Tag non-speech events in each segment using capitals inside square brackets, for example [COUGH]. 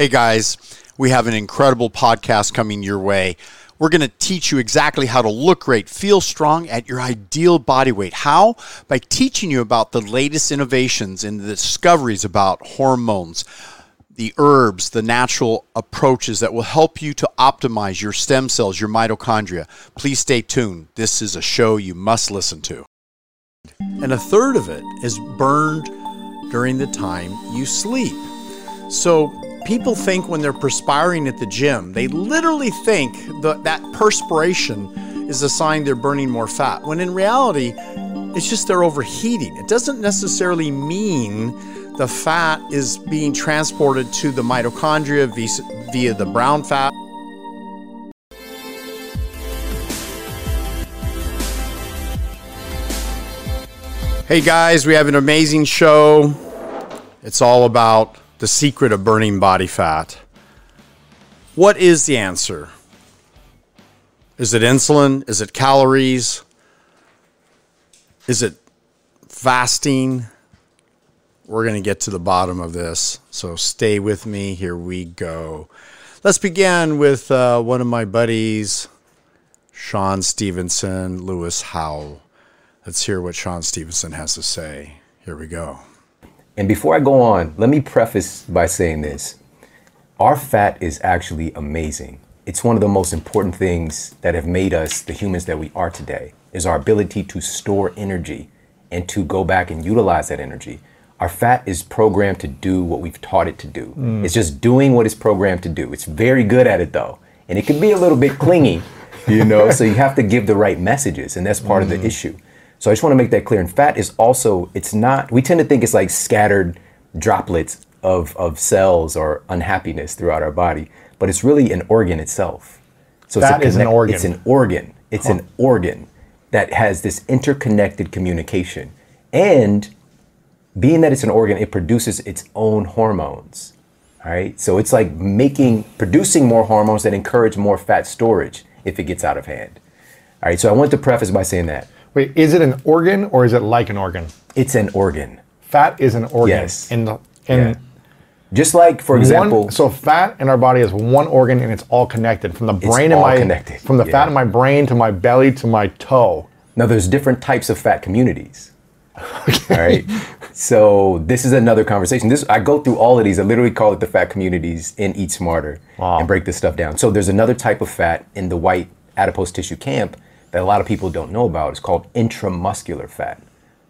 Hey guys, we have an incredible podcast coming your way. We're going to teach you exactly how to look great, feel strong at your ideal body weight. How? By teaching you about the latest innovations and the discoveries about hormones, the herbs, the natural approaches that will help you to optimize your stem cells, your mitochondria. Please stay tuned. This is a show you must listen to. And a third of it is burned during the time you sleep. So people think when they're perspiring at the gym, they literally think that that perspiration is a sign they're burning more fat, when in reality, it's just they're overheating. It doesn't necessarily mean the fat is being transported to the mitochondria via, the brown fat. Hey guys, we have an amazing show. It's all about the secret of burning body fat. What is the answer? Is it insulin? Is it calories? Is it fasting? We're going to get to the bottom of this. So stay with me. Here we go. Let's begin with uh, one of my buddies, Shawn Stevenson, Lewis Howes. Let's hear what Shawn Stevenson has to say. Here we go. And before I go on, let me preface by saying this. Our fat is actually amazing. It's one of the most important things that have made us the humans that we are today is our ability to store energy and to go back and utilize that energy. Our fat is programmed to do what we've taught it to do. Mm. It's just doing what it's programmed to do. It's very good at it though. And it can be a little bit clingy, you know, [LAUGHS] so you have to give the right messages and that's part mm. of the issue. So I just want to make that clear. And fat is also, it's not, we tend to think it's like scattered droplets of, of cells or unhappiness throughout our body, but it's really an organ itself. So fat it's is an organ. It's an organ. It's huh. an organ that has this interconnected communication. And being that it's an organ, it produces its own hormones. All right. So it's like making, producing more hormones that encourage more fat storage if it gets out of hand. All right. So I want to preface by saying that. Wait, is it an organ or is it like an organ? It's an organ. Fat is an organ. Yes. In the, in yeah. Just like, for example, one, so fat in our body is one organ and it's all connected from the brain in my connected. from the yeah. fat in my brain to my belly to my toe. Now, there's different types of fat communities. [LAUGHS] okay. All right. So this is another conversation. This I go through all of these. I literally call it the fat communities in Eat Smarter wow. and break this stuff down. So there's another type of fat in the white adipose tissue camp that a lot of people don't know about. It's called intramuscular fat.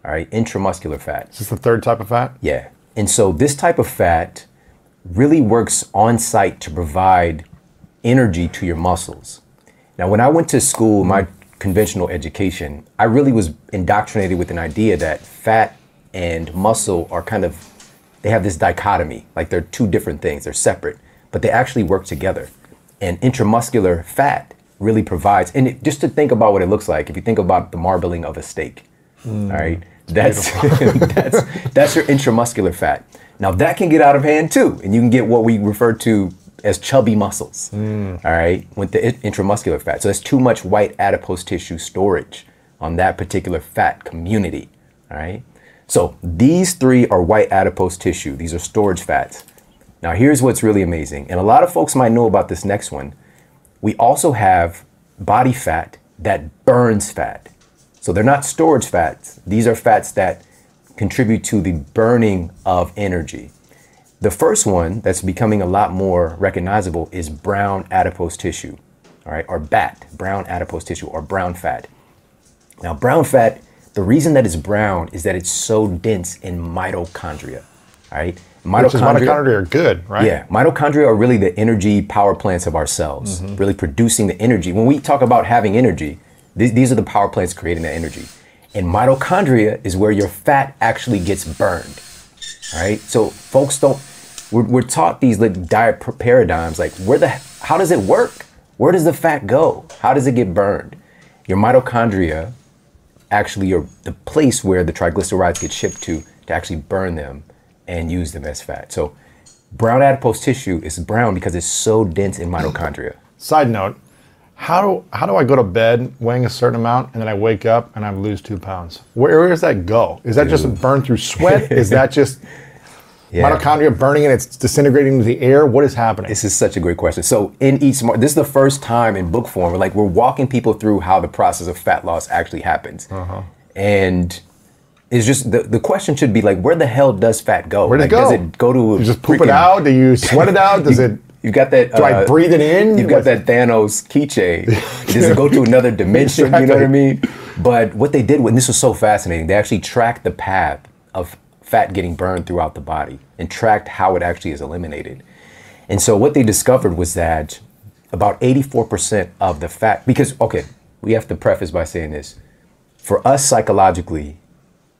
All right, intramuscular fat. Is this the third type of fat? Yeah. And so this type of fat really works on site to provide energy to your muscles. Now, when I went to school, my conventional education, I really was indoctrinated with an idea that fat and muscle are kind of, they have this dichotomy, like they're two different things, they're separate, but they actually work together. And intramuscular fat really provides. And it, just to think about what it looks like, if you think about the marbling of a steak, mm, all right, that's [LAUGHS] that's that's your intramuscular fat. Now that can get out of hand too, and you can get what we refer to as chubby muscles. Mm. All right, with the intramuscular fat. So that's too much white adipose tissue storage on that particular fat community. All right. So these three are white adipose tissue. These are storage fats. Now here's what's really amazing, and a lot of folks might know about this next one we also have body fat that burns fat. So they're not storage fats. These are fats that contribute to the burning of energy. The first one that's becoming a lot more recognizable is brown adipose tissue, all right, or BAT, brown adipose tissue, or brown fat. Now, brown fat, the reason that it's brown is that it's so dense in mitochondria, all right? Mitochondria, mitochondria are good, right? Yeah, mitochondria are really the energy power plants of our cells, mm-hmm. really producing the energy. When we talk about having energy, th- these are the power plants creating that energy. And mitochondria is where your fat actually gets burned. right? so folks don't. We're, we're taught these like diet paradigms, like where the how does it work? Where does the fat go? How does it get burned? Your mitochondria actually are the place where the triglycerides get shipped to to actually burn them and use them as fat. So brown adipose tissue is brown because it's so dense in mitochondria. Side note, how do, how do I go to bed weighing a certain amount and then I wake up and I lose two pounds? Where, does that go? Is that just burned through sweat? is that [LAUGHS] just Yeah. Mitochondria burning and it's disintegrating into the air. What is happening? This is such a great question. So in Eat Smart, this is the first time in book form, like we're walking people through how the process of fat loss actually happens. Uh-huh. And it's just the, the question should be like, where the hell does fat go? Where does like, it go? Does it go to you just poop it out? Do you sweat it out? Does it? You've got that. Do I uh, breathe it in? You've got that Thanos keychain. [LAUGHS] Does it go to another dimension? You know what I mean? But what they did, and this was so fascinating, they actually tracked the path of fat getting burned throughout the body and tracked how it actually is eliminated. And so what they discovered was that about 84% of the fat, because, okay, we have to preface by saying this. For us psychologically,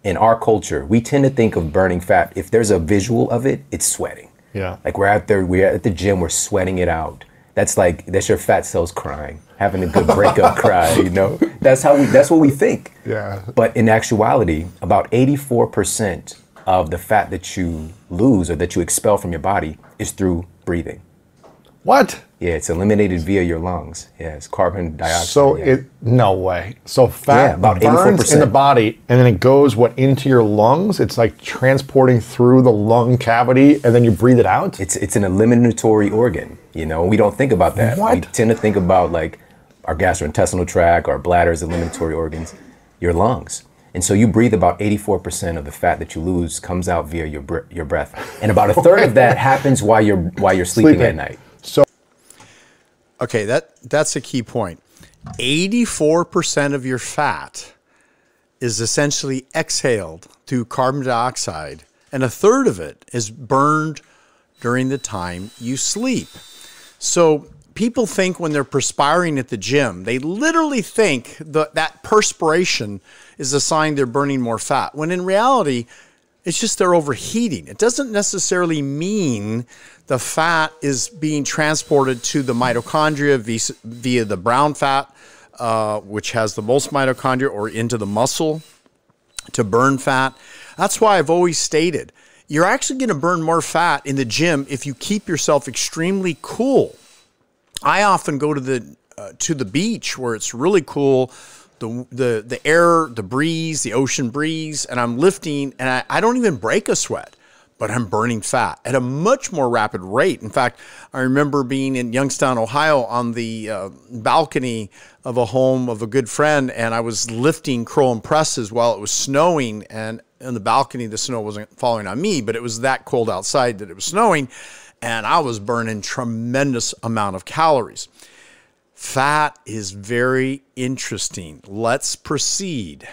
in our culture, we tend to think of burning fat. If there's a visual of it, it's sweating. Yeah. Like we're out there, we're at the gym, we're sweating it out. That's like that's your fat cells crying, having a good breakup [LAUGHS] cry. You know, that's how we. That's what we think. Yeah. But in actuality, about eighty-four percent of the fat that you lose or that you expel from your body is through breathing. What? Yeah, it's eliminated via your lungs. Yeah, it's carbon dioxide. So yeah. it no way. So fat Yeah, about burns in 84%. the body, and then it goes what into your lungs. It's like transporting through the lung cavity, and then you breathe it out. it's it's an eliminatory organ. You know, we don't think about that. We tend to think about like our gastrointestinal tract, our bladders, eliminatory organs, your lungs. And so you breathe about 84% of the fat that you lose comes out via your br- your breath, and about a third of that [LAUGHS] happens while you're while you're sleeping, at night. Okay, that that's a key point. 84% of your fat is essentially exhaled through carbon dioxide, and a third of it is burned during the time you sleep. So people think when they're perspiring at the gym, they literally think that that perspiration is a sign they're burning more fat. When in reality, it's just they're overheating. It doesn't necessarily mean the fat is being transported to the mitochondria via, the brown fat, uh, which has the most mitochondria, or into the muscle to burn fat. That's why I've always stated you're actually going to burn more fat in the gym if you keep yourself extremely cool. I often go to the uh, to the beach where it's really cool, the the the air, the breeze, the ocean breeze, and I'm lifting, and I, I don't even break a sweat, but I'm burning fat at a much more rapid rate. In fact, I remember being in Youngstown, Ohio, on the uh, balcony of a home of a good friend, and I was lifting curl and presses while it was snowing, and on the balcony the snow wasn't falling on me, but it was that cold outside that it was snowing and I was burning tremendous amount of calories. Fat is very interesting. Let's proceed.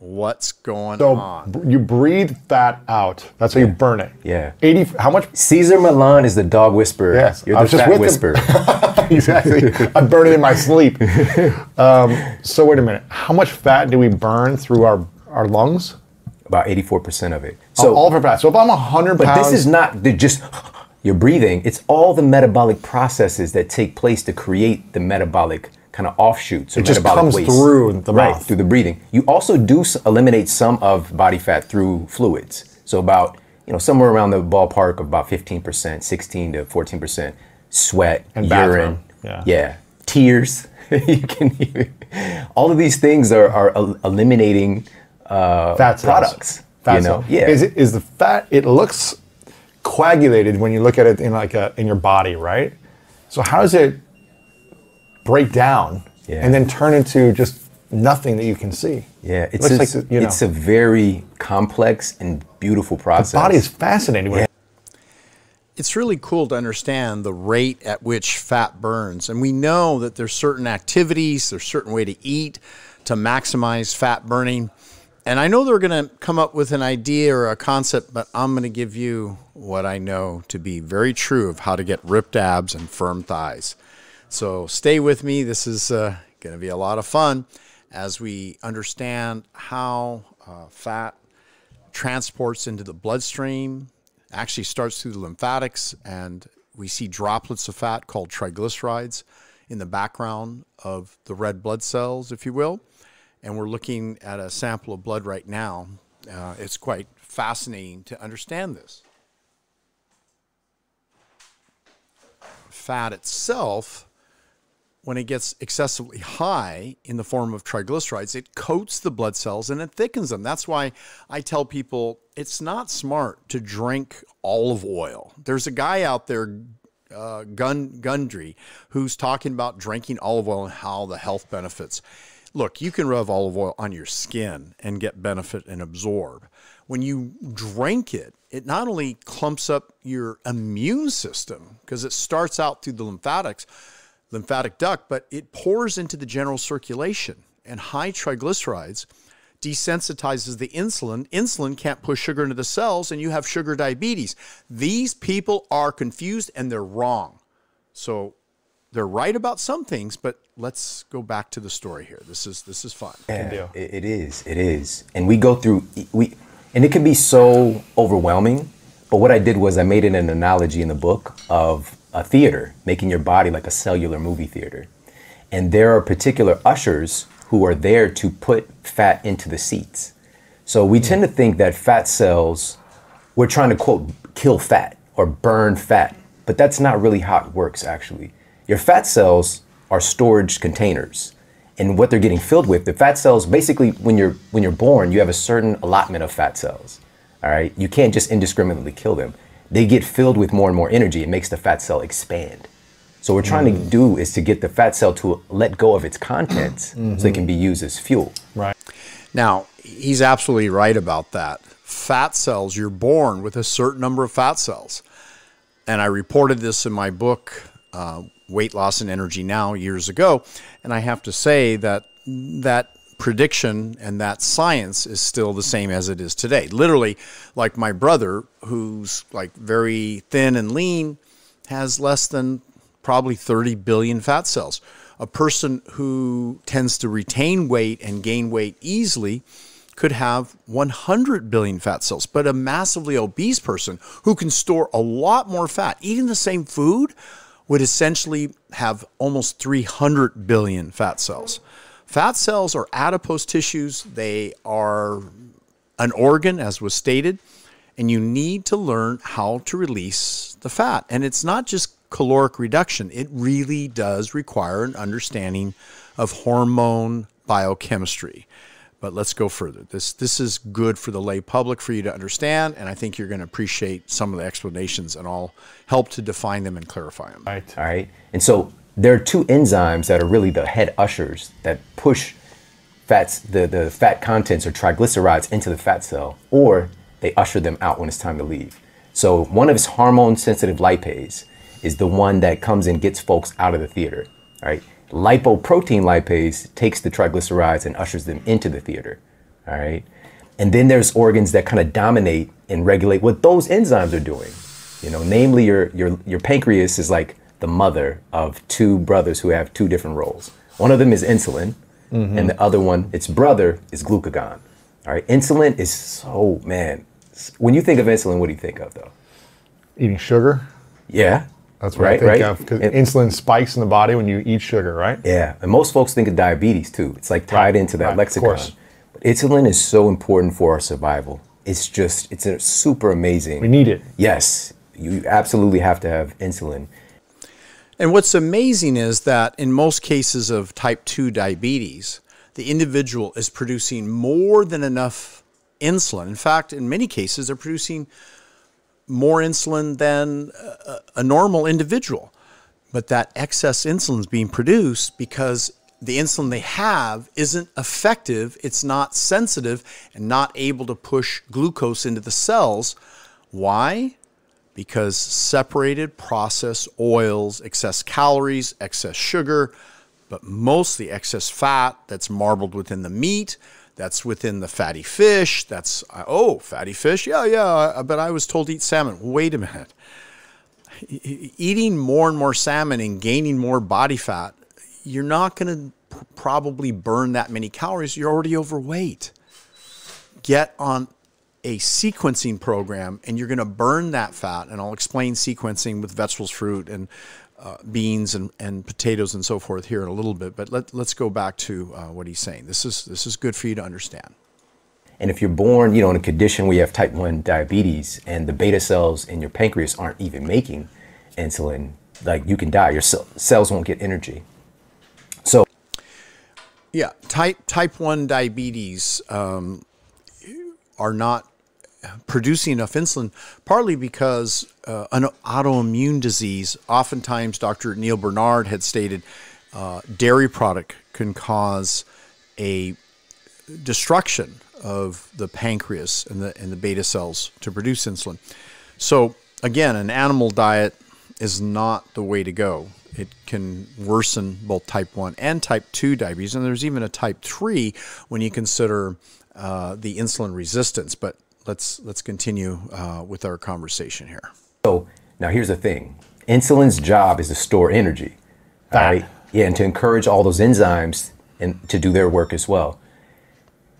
What's going so on? b- you breathe fat out. That's how you burn it. Yeah. Eighty. How much? Cesar Millan is the dog whisperer. Yes, you're I the was just fat with whisperer. [LAUGHS] exactly. I burn it in my sleep. [LAUGHS] Um, so wait a minute. How much fat do we burn through our our lungs? About 84% of it. So So all of our fat. So if I'm hundred But pounds, this is not the just you're breathing. It's all the metabolic processes that take place to create the metabolic kind of offshoots or It just comes waste. through the right mouth. through the breathing. You also do s- eliminate some of body fat through fluids. So about you know somewhere around the ballpark of about 15%, 16 to 14% sweat, And urine, yeah. yeah, tears. [LAUGHS] you can all of these things are, are el- eliminating uh, fat products. Fat you know, cells. yeah. Is it is the fat? It looks coagulated when you look at it in like a in your body, right? So how does it break down Yeah. and then turn into just nothing that you can see? Yeah, it's Looks a, like you know. it's a very complex and beautiful process. The body is fascinating. when- it's really cool to understand the rate at which fat burns. And we know that there's certain activities, there's certain way to eat to maximize fat burning. And I know they're going to come up with an idea or a concept, but I'm going to give you what I know to be very true of how to get ripped abs and firm thighs. So stay with me. This is uh, going to be a lot of fun as we understand how uh, fat transports into the bloodstream, actually starts through the lymphatics, and we see droplets of fat called triglycerides in the background of the red blood cells, if you will. And we're looking at a sample of blood right now. Uh, it's quite fascinating to understand this. Fat itself, when it gets excessively high in the form of triglycerides, it coats the blood cells and it thickens them. That's why I tell people it's not smart to drink olive oil. There's a guy out there, uh, Gun Gundry, who's talking about drinking olive oil and how the health benefits. Look, you can rub olive oil on your skin and get benefit and absorb. When you drink it, it not only clumps up your immune system because it starts out through the lymphatics lymphatic duct, but it pours into the general circulation. And high triglycerides desensitizes the insulin. Insulin can't push sugar into the cells, and you have sugar diabetes. These people are confused and they're wrong. So they're right about some things, but let's go back to the story here. This is this is fun. Yeah, it, it is. It is. And we go through we and it can be so overwhelming. But what I did was I made it an analogy in the book of a theater, making your body like a cellular movie theater. And there are particular ushers who are there to put fat into the seats. So we tend to think that fat cells, we're trying to quote, kill fat or burn fat, but that's not really how it works actually. Your fat cells are storage containers. And what they're getting filled with, the fat cells, basically when you're when you're born, you have a certain allotment of fat cells. All right. You can't just indiscriminately kill them they get filled with more and more energy. It makes the fat cell expand. So what we're trying mm. to do is to get the fat cell to let go of its contents mm-hmm. so it can be used as fuel. Right. Now, he's absolutely right about that. Fat cells, you're born with a certain number of fat cells. And I reported this in my book, uh, Weight Loss and Energy Now, years ago. And I have to say that that prediction and that science is still the same as it is today. Literally, like my brother, who's like very thin and lean, has less than probably 30 billion fat cells. A person who tends to retain weight and gain weight easily could have 100 billion fat cells, but a massively obese person who can store a lot more fat, eating the same food, would essentially have almost 300 billion fat cells. Fat cells are adipose tissues. They are an organ, as was stated, and you need to learn how to release the fat. And it's not just caloric reduction, it really does require an understanding of hormone biochemistry. But let's go further. This this is good for the lay public for you to understand, and I think you're going to appreciate some of the explanations, and I'll help to define them and clarify them. Right. All right. And so there are two enzymes that are really the head ushers that push fats, the, the fat contents or triglycerides into the fat cell, or they usher them out when it's time to leave. So one of his hormone sensitive lipase is the one that comes and gets folks out of the theater, right? Lipoprotein lipase takes the triglycerides and ushers them into the theater, all right? And then there's organs that kind of dominate and regulate what those enzymes are doing. You know, namely your your your pancreas is like the mother of two brothers who have two different roles. One of them is insulin, mm-hmm. and the other one, its brother, is glucagon. All right, insulin is so man. When you think of insulin, what do you think of though? Eating sugar. Yeah. That's what right, I think right? of because insulin spikes in the body when you eat sugar, right? Yeah, and most folks think of diabetes too. It's like tied right, into that right, lexicon. But insulin is so important for our survival. It's just, it's a super amazing. We need it. Yes, you absolutely have to have insulin. And what's amazing is that in most cases of type 2 diabetes, the individual is producing more than enough insulin. In fact, in many cases, they're producing more insulin than a, a normal individual. But that excess insulin is being produced because the insulin they have isn't effective, it's not sensitive, and not able to push glucose into the cells. Why? Because separated processed oils, excess calories, excess sugar, but mostly excess fat that's marbled within the meat, that's within the fatty fish, that's, oh, fatty fish? Yeah, yeah, but I was told to eat salmon. Wait a minute. Eating more and more salmon and gaining more body fat, you're not going to probably burn that many calories. You're already overweight. Get on a sequencing program and you're going to burn that fat. And I'll explain sequencing with vegetables, fruit, and uh, beans and, and potatoes and so forth here in a little bit. But let, let's go back to uh, what he's saying. This is, this is good for you to understand. And if you're born, you know, in a condition where you have type 1 diabetes and the beta cells in your pancreas aren't even making insulin, like you can die. Your cells won't get energy. So, yeah, type type one diabetes um, are not producing enough insulin, partly because uh, an autoimmune disease. Oftentimes, Dr. Neal Barnard had stated uh, dairy product can cause a destruction of the pancreas and the and the beta cells to produce insulin. So again, an animal diet is not the way to go. It can worsen both type 1 and type 2 diabetes, and there's even a type 3 when you consider uh, the insulin resistance. But let's let's continue uh, with our conversation here. So now here's the thing: insulin's job is to store energy, right? Yeah, and to encourage all those enzymes and to do their work as well.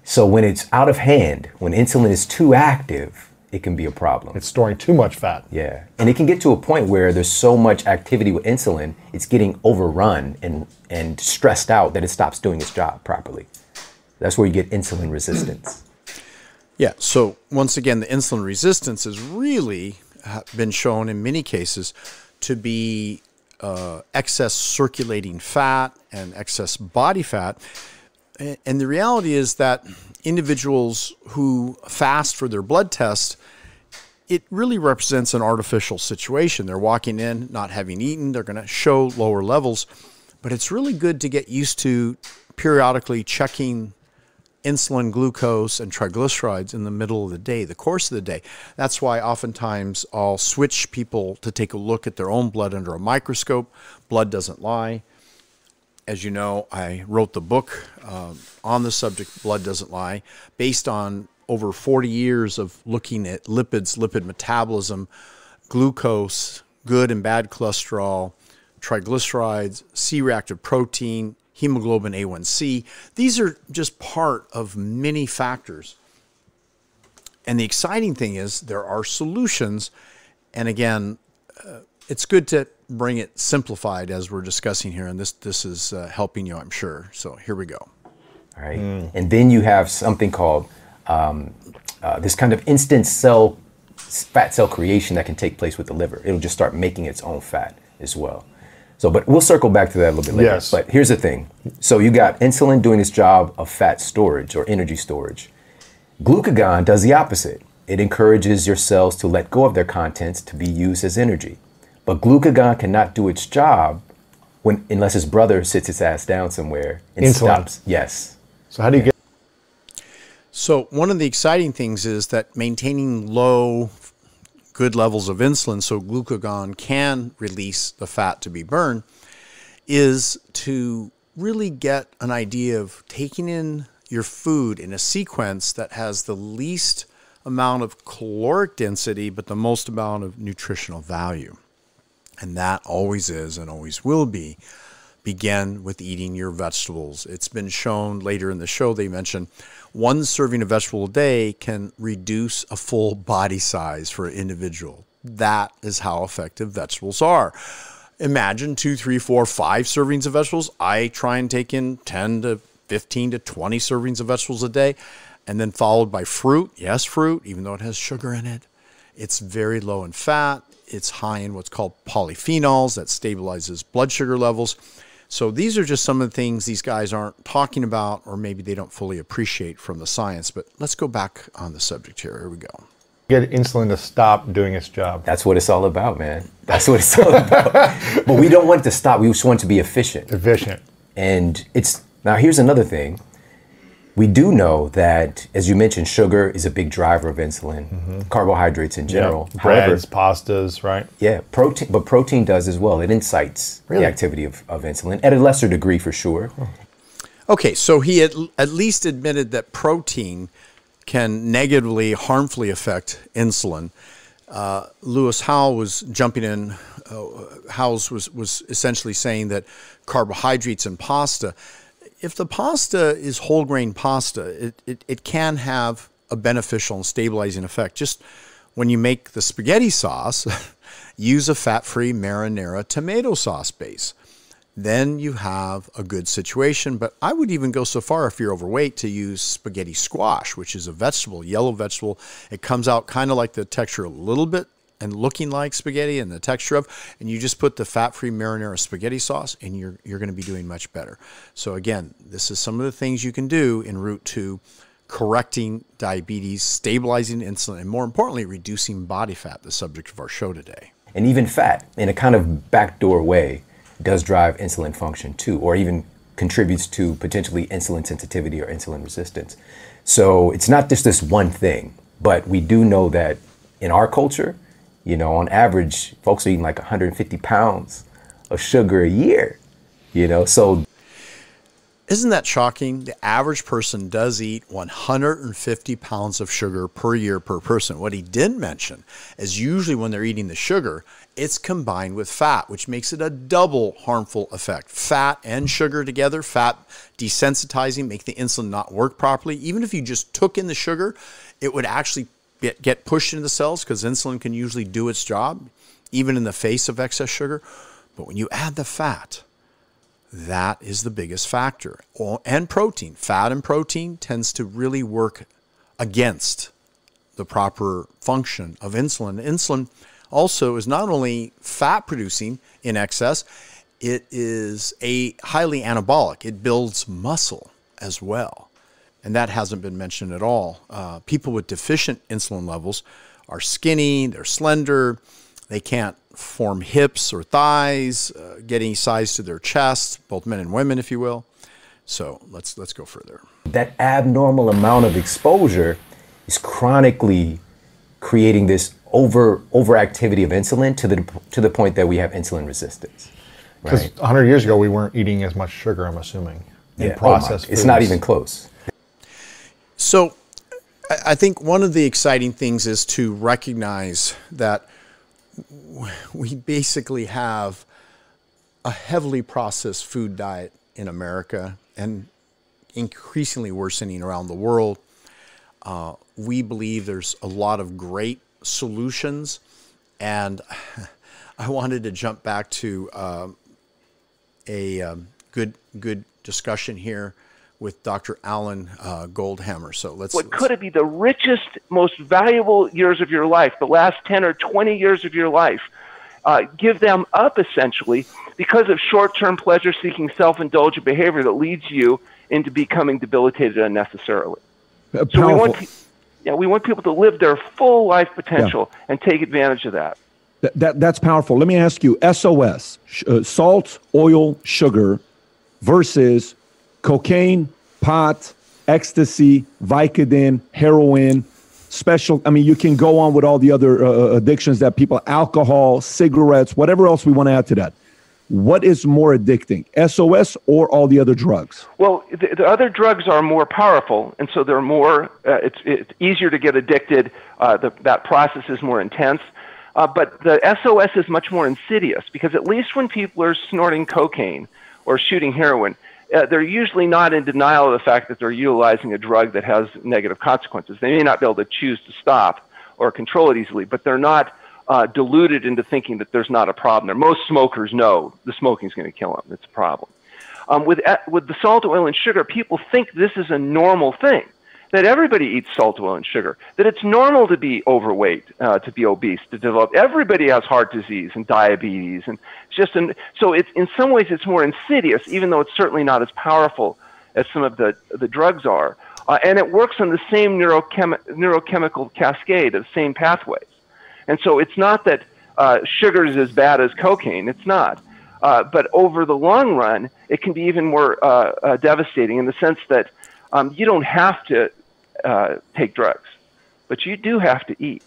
So when it's out of hand, when insulin is too active, it can be a problem. It's storing too much fat. Yeah. And it can get to a point where there's so much activity with insulin, it's getting overrun and, and stressed out that it stops doing its job properly. That's where you get insulin resistance. Yeah. So once again, the insulin resistance has really uh, been shown in many cases to be uh, excess circulating fat and excess body fat. And the reality is that individuals who fast for their blood test, it really represents an artificial situation. They're walking in not having eaten, they're going to show lower levels, but it's really good to get used to periodically checking insulin, glucose, and triglycerides in the middle of the day, the course of the day. That's why oftentimes I'll switch people to take a look at their own blood under a microscope. Blood doesn't lie. As you know, I wrote the book uh, on the subject, Blood Doesn't Lie, based on over 40 years of looking at lipids, lipid metabolism, glucose, good and bad cholesterol, triglycerides, C reactive protein, hemoglobin A1C. These are just part of many factors. And the exciting thing is there are solutions. And again, uh, it's good to bring it simplified as we're discussing here. And this, this is uh, helping you, I'm sure. So here we go. All right. Mm. And then you have something called um, uh, this kind of instant cell fat cell creation that can take place with the liver. It'll just start making its own fat as well. So, but we'll circle back to that a little bit later. Yes. But here's the thing. So you got insulin doing its job of fat storage or energy storage. Glucagon does the opposite. It encourages your cells to let go of their contents to be used as energy. But glucagon cannot do its job when unless his brother sits its ass down somewhere and Insulin. stops. Yes. So how do you get So, one of the exciting things is that maintaining low, good levels of insulin so glucagon can release the fat to be burned is to really get an idea of taking in your food in a sequence that has the least amount of caloric density but the most amount of nutritional value. And that always is and always will be begin with eating your vegetables. It's been shown later in the show, they mentioned one serving of vegetable a day can reduce a full body size for an individual. That is how effective vegetables are. Imagine two, three, four, five servings of vegetables. I try and take in 10 to 15 to 20 servings of vegetables a day, and then followed by fruit. Yes, fruit, even though it has sugar in it. It's very low in fat. It's high in what's called polyphenols that stabilizes blood sugar levels. So these are just some of the things these guys aren't talking about, or maybe they don't fully appreciate from the science. But let's go back on the subject here. Here we go. get insulin to stop doing its job? That's what it's all about, man. That's what it's all about. but we don't want it to stop. We just want it to be efficient. Efficient. And it's now here's another thing. We do know that, as you mentioned, sugar is a big driver of insulin, carbohydrates in general. Yeah. Breads, pastas, right? yeah, protein, but protein does as well. It incites Really? the activity of, of insulin at a lesser degree for sure. Okay, so he at, at least admitted that protein can negatively, harmfully affect insulin. Uh, Lewis Howes was jumping in. Uh, Howes was was essentially saying that carbohydrates and pasta. If the pasta is whole grain pasta, it, it, it can have a beneficial and stabilizing effect. Just when you make the spaghetti sauce, [LAUGHS] use a fat free marinara tomato sauce base then you have a good situation. But I would even go so far if you're overweight to use spaghetti squash, which is a vegetable, yellow vegetable. It comes out kind of like the texture a little bit and looking like spaghetti and the texture of, and you just put the fat-free marinara spaghetti sauce, and you're you're going to be doing much better. So again, this is some of the things you can do in route to correcting diabetes, stabilizing insulin, and more importantly, reducing body fat. The subject of our show today. And even fat, in a kind of backdoor way, does drive insulin function too, or even contributes to potentially insulin sensitivity or insulin resistance. So it's not just this one thing, but we do know that in our culture, you know, on average, folks are eating like 150 pounds of sugar a year, you know, so isn't that shocking? The average person does eat 150 pounds of sugar per year per person. What he didn't mention is usually when they're eating the sugar, it's combined with fat, which makes it a double harmful effect. Fat and sugar together, fat desensitizing, make the insulin not work properly. Even if you just took in the sugar, it would actually get pushed into the cells because insulin can usually do its job, even in the face of excess sugar. But when you add the fat, that is the biggest factor. And protein, fat and protein tends to really work against the proper function of insulin. Insulin also is not only fat producing in excess, it is a highly anabolic. It builds muscle as well. And that hasn't been mentioned at all. Uh, people with deficient insulin levels are skinny, they're slender, they can't form hips or thighs, uh, getting size to their chest, both men and women, if you will. So let's let's go further. That abnormal amount of exposure is chronically creating this over overactivity of insulin to the to the point that we have insulin resistance. Because right? 100 years ago, we weren't eating as much sugar. I'm assuming. Yeah, oh processed. Oh it's not even close. So, I think one of the exciting things is to recognize that we basically have a heavily processed food diet in America and increasingly worsening around the world. Uh, we believe there's a lot of great solutions, and [LAUGHS] I wanted to jump back to uh, a um, good good discussion here with Dr. Alan uh, Goldhamer. So let's. What let's, could it be the richest, most valuable years of your life, the last 10 or 20 years of your life? Uh, give them up essentially because of short term pleasure seeking, self indulgent behavior that leads you into becoming debilitated unnecessarily. Uh, so we want, yeah, we want people to live their full life potential yeah. and take advantage of that. That, that. That's powerful. Let me ask you SOS, uh, salt, oil, sugar versus cocaine, pot, ecstasy, Vicodin, heroin, special. I mean, you can go on with all the other uh, uh addictions that people, alcohol, cigarettes, whatever else we want to add to that. What is more addicting, SOS or all the other drugs? Well, the, the other drugs are more powerful, and so they're more. Uh, it's it's easier to get addicted. Uh, the, that process is more intense. Uh, but the SOS is much more insidious because at least when people are snorting cocaine or shooting heroin, uh, they're usually not in denial of the fact that they're utilizing a drug that has negative consequences. They may not be able to choose to stop or control it easily, but they're not uh, deluded into thinking that there's not a problem there. Most smokers know the smoking is going to kill them. It's a problem. Um, with, uh, with the salt, oil, and sugar, people think this is a normal thing that everybody eats salt, oil, and sugar, that it's normal to be overweight, uh, to be obese, to develop. Everybody has heart disease and diabetes, and just an, so it's in some ways it's more insidious, even though it's certainly not as powerful as some of the the drugs are, uh, and it works on the same neurochem- neurochemical cascade, of the same pathways, and so it's not that uh, sugar is as bad as cocaine. It's not. Uh, but over the long run, it can be even more uh, uh, devastating in the sense that um, you don't have to uh, take drugs, but you do have to eat.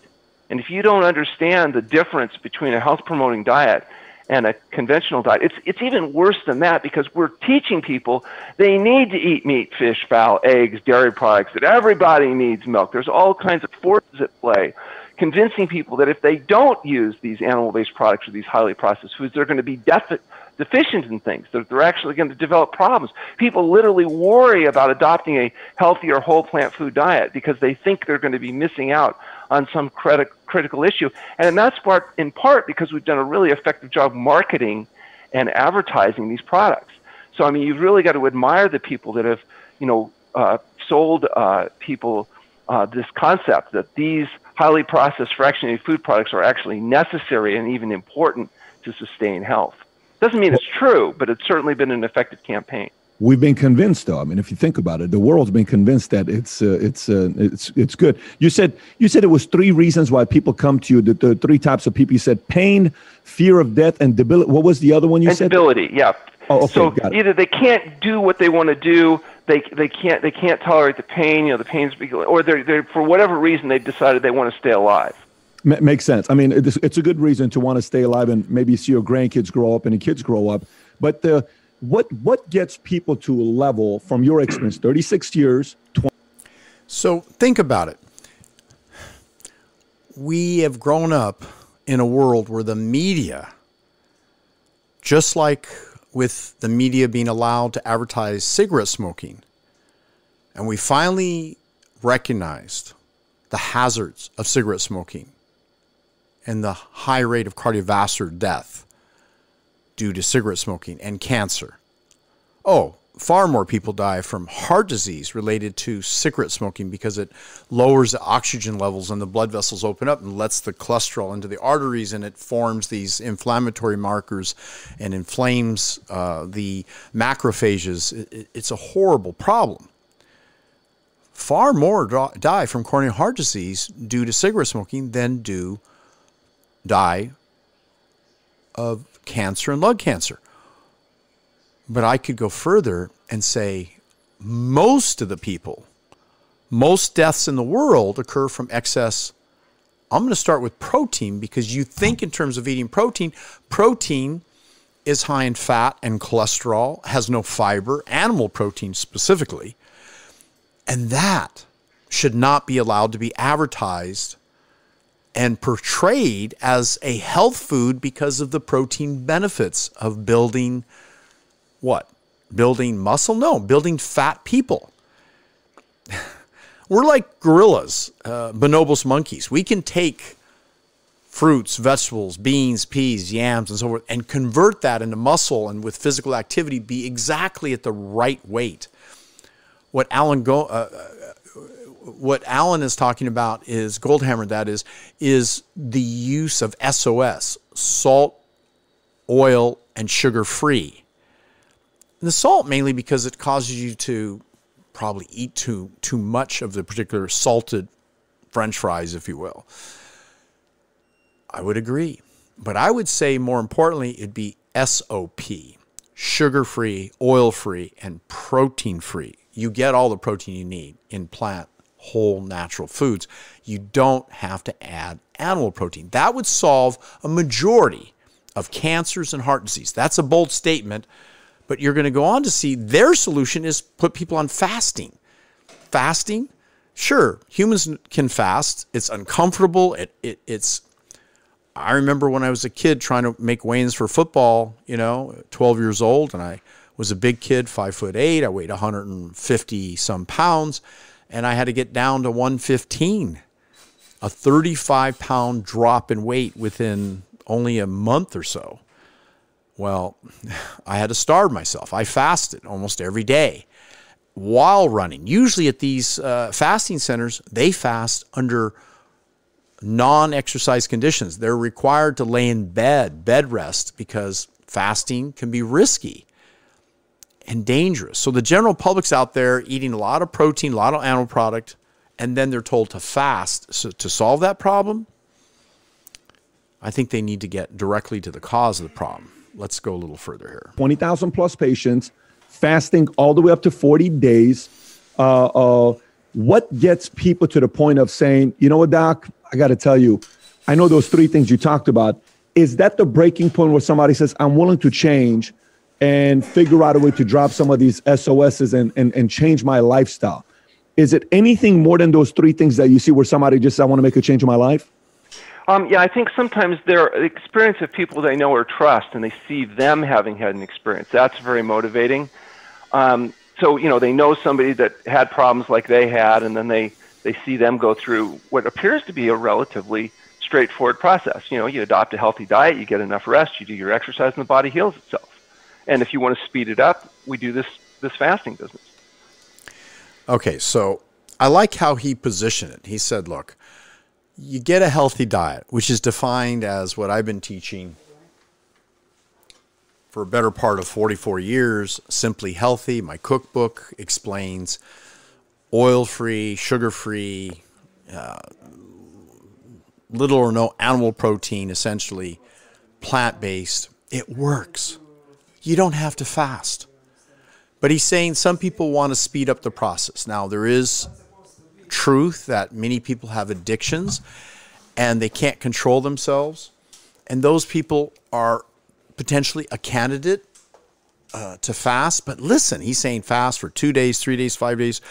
And if you don't understand the difference between a health promoting diet and a conventional diet, it's, it's even worse than that because we're teaching people they need to eat meat, fish, fowl, eggs, dairy products, that everybody needs milk. There's all kinds of forces at play convincing people that if they don't use these animal based products or these highly processed foods, they're going to be defi- deficient in things. They're, they're actually going to develop problems. People literally worry about adopting a healthier whole plant food diet because they think they're going to be missing out on some criti- critical issue. And that's part, in part because we've done a really effective job marketing and advertising these products. So, I mean, you've really got to admire the people that have, you know, uh, sold uh, people uh, this concept that these highly processed fractionated food products are actually necessary and even important to sustain health. Doesn't mean it's true, but it's certainly been an effective campaign. We've been convinced, though. I mean, if you think about it, the world's been convinced that it's uh, it's uh, it's it's good. You said you said it was three reasons why people come to you. The, the three types of people. You said pain, fear of death, and debility. What was the other one you and said? Debility. Yeah. Oh, okay, so either they can't do what they want to do, they they can't they can't tolerate the pain. You know, the pain's or they they for whatever reason they've decided they want to stay alive. Ma- makes sense. I mean, it's, it's a good reason to want to stay alive and maybe see your grandkids grow up and the kids grow up. But the what what gets people to a level from your experience, thirty six years, 20, So think about it. We have grown up in a world where the media, just like with the media being allowed to advertise cigarette smoking, and we finally recognized the hazards of cigarette smoking and the high rate of cardiovascular death due to cigarette smoking and cancer. Oh, far more people die from heart disease related to cigarette smoking because it lowers the oxygen levels and the blood vessels open up and lets the cholesterol into the arteries and it forms these inflammatory markers and inflames uh, the macrophages. It- it- it's a horrible problem. Far more die from coronary heart disease due to cigarette smoking than do die of cancer and lung cancer. But I could go further and say most of the people, most deaths in the world occur from excess. I'm going to start with protein because you think in terms of eating protein. Protein is high in fat and cholesterol, has no fiber, animal protein specifically. And that should not be allowed to be advertised and portrayed as a health food because of the protein benefits of building what? Building muscle? No, building fat people. We're like gorillas, uh, bonobos monkeys. We can take fruits, vegetables, beans, peas, yams, and so forth, and convert that into muscle and with physical activity be exactly at the right weight. What Alan Go, uh, what Alan is talking about is Goldhamer. That is is the use of SOS, salt, oil, and sugar free. The salt mainly because it causes you to probably eat too too much of the particular salted French fries, if you will. I would agree, but I would say more importantly, it'd be SOP, sugar free, oil free, and protein free. You get all the protein you need in plant, whole, natural foods. You don't have to add animal protein. That would solve a majority of cancers and heart disease. That's a bold statement, but you're going to go on to see their solution is put people on fasting. Fasting, sure, humans can fast. It's uncomfortable. It, it it's I remember when I was a kid trying to make weigh-ins for football, you know, 12 years old, and I was a big kid, five foot eight. I weighed 150 some pounds, and I had to get down to 115, a 35 pound drop in weight within only a month or so. Well, [SIGHS] I had to starve myself. I fasted almost every day while running. Usually at these uh, fasting centers, they fast under non exercise conditions. They're required to lay in bed, bed rest, because fasting can be risky and dangerous. So the general public's out there eating a lot of protein, a lot of animal product, and then they're told to fast. So to solve that problem, I think they need to get directly to the cause of the problem. Let's go a little further here. 20,000 plus patients, fasting all the way up to 40 days. Uh, uh, what gets people to the point of saying, you know what, doc, I got to tell you, I know those three things you talked about. Is that the breaking point where somebody says, I'm willing to change and figure out a way to drop some of these SOSs and, and, and change my lifestyle? Is it anything more than those three things that you see where somebody just, I want to make a change in my life? Um, yeah, I think sometimes their experience of people they know or trust, and they see them having had an experience. That's very motivating. Um, so you know they know somebody that had problems like they had, and then they they see them go through what appears to be a relatively straightforward process. You know, you adopt a healthy diet, you get enough rest, you do your exercise, and the body heals itself. And if you want to speed it up, we do this this fasting business. Okay, so I like how he positioned it. He said, look, you get a healthy diet, which is defined as what I've been teaching for a better part of 44 years, Simply Healthy. My cookbook explains oil free, sugar free, uh, little or no animal protein, essentially plant based. It works. You don't have to fast. But he's saying some people want to speed up the process. Now, there is truth that many people have addictions and they can't control themselves. And those people are potentially a candidate uh, to fast. But listen, he's saying fast for two days, three days, five days.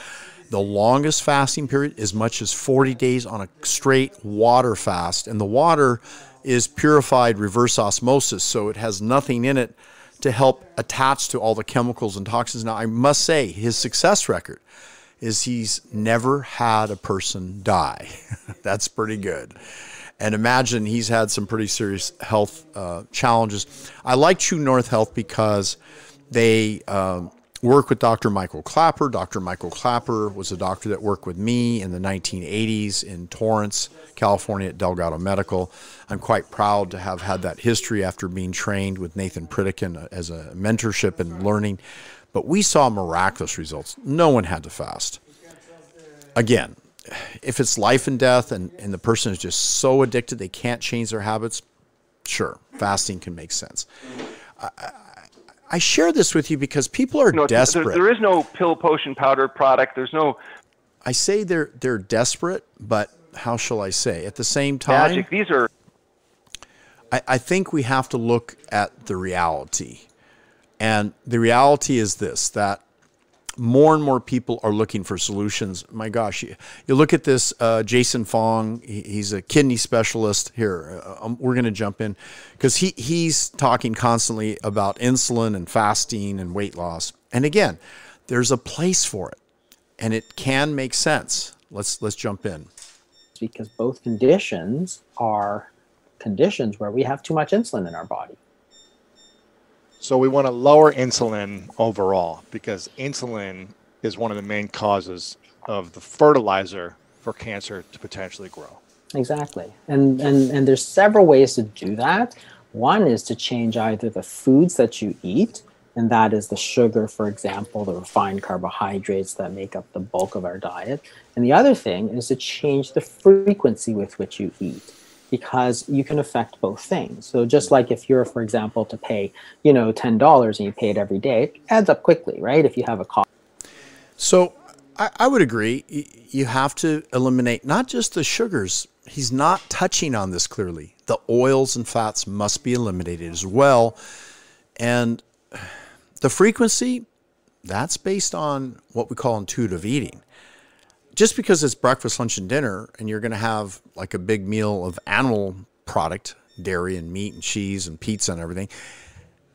The longest fasting period, as much as 40 days on a straight water fast. And the water is purified reverse osmosis, so it has nothing in it to help attach to all the chemicals and toxins. Now, I must say, his success record is he's never had a person die. [LAUGHS] That's pretty good. And imagine he's had some pretty serious health uh, challenges. I like True North Health because they um, work with Dr. Michael Klaper. Dr. Michael Klaper was a doctor that worked with me in the 1980s in Torrance, California at Delgado Medical. I'm quite proud to have had that history after being trained with Nathan Pritikin as a mentorship and learning. But we saw miraculous results. No one had to fast. Again, if it's life and death and, and the person is just so addicted they can't change their habits, sure, fasting can make sense. I, I share this with you because people are no, desperate. There, there is no pill, potion, powder product. There's no. I say they're they're desperate, but how shall I say? At the same time, magic. These are. I, I think we have to look at the reality, and the reality is this: that more and more people are looking for solutions. My gosh, you, you look at this uh, Jason Fung, He, he's a kidney specialist. Here, uh, um, we're going to jump in because he he's talking constantly about insulin and fasting and weight loss. And again, there's a place for it, and it can make sense. Let's let's jump in. Because both conditions are conditions where we have too much insulin in our body. So we want to lower insulin overall because insulin is one of the main causes of the fertilizer for cancer to potentially grow. Exactly. And and and there's several ways to do that. One is to change either the foods that you eat, and that is the sugar, for example, the refined carbohydrates that make up the bulk of our diet. And the other thing is to change the frequency with which you eat because you can affect both things. So just mm-hmm. like if you're, for example, to pay, you know, ten dollars and you pay it every day, it adds up quickly, right? If you have a cost. So I, I would agree. You have to eliminate not just the sugars. He's not touching on this clearly. The oils and fats must be eliminated as well, and the frequency. That's based on what we call intuitive eating just because it's breakfast, lunch, and dinner, and you're going to have like a big meal of animal product, dairy and meat and cheese and pizza and everything,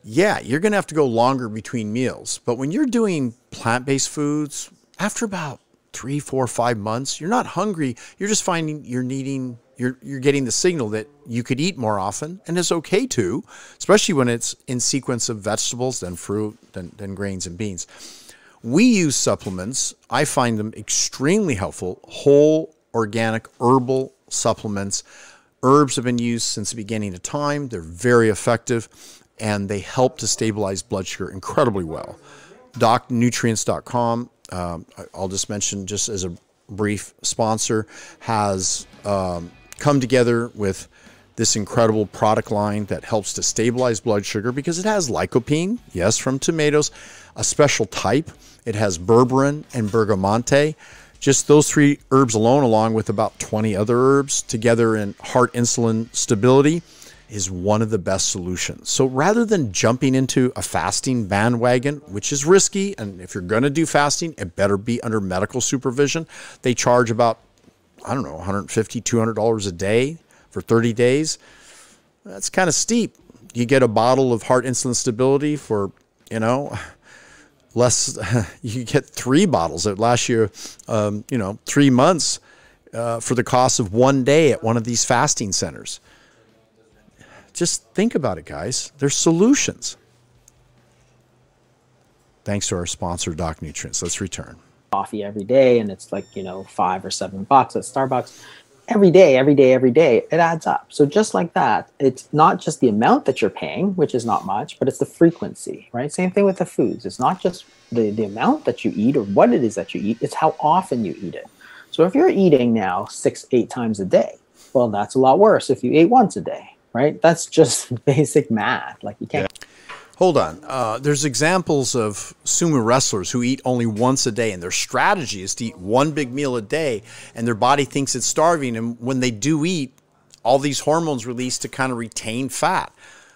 yeah, you're going to have to go longer between meals. But when you're doing plant based foods, after about three, four, five months, you're not hungry. You're just finding you're needing, you're, you're getting the signal that you could eat more often, and it's okay to, especially when it's in sequence of vegetables, then fruit, then, then grains and beans. We use supplements. I find them extremely helpful. Whole, organic, herbal supplements. Herbs have been used since the beginning of time. They're very effective and they help to stabilize blood sugar incredibly well. DocNutrients.com, um, I'll just mention just as a brief sponsor, has um, come together with this incredible product line that helps to stabilize blood sugar because it has lycopene, yes, from tomatoes, a special type. It has berberine and bergamonte. Just those three herbs alone, along with about 20 other herbs together in heart insulin stability, is one of the best solutions. So rather than jumping into a fasting bandwagon, which is risky, and if you're going to do fasting, it better be under medical supervision. They charge about, I don't know, $150, $200 a day for 30 days. That's kind of steep. You get a bottle of heart insulin stability for, you know, less. [LAUGHS] You get three bottles that last you, um, you know, three months uh, for the cost of one day at one of these fasting centers. Just think about it, guys. There's solutions. Thanks to our sponsor, Doc Nutrients. Let's return coffee every day and it's like, you know, five or seven bucks at Starbucks, every day, every day, every day, it adds up. So just like that, it's not just the amount that you're paying, which is not much, but it's the frequency, right? Same thing with the foods. It's not just the, the amount that you eat or what it is that you eat, it's how often you eat it. So if you're eating now six, eight times a day, well, that's a lot worse if you ate once a day, right? That's just [LAUGHS] basic math. Like you can't. Yeah. Hold on. Uh, there's examples of sumo wrestlers who eat only once a day, and their strategy is to eat one big meal a day, and their body thinks it's starving. And when they do eat, all these hormones release to kind of retain fat.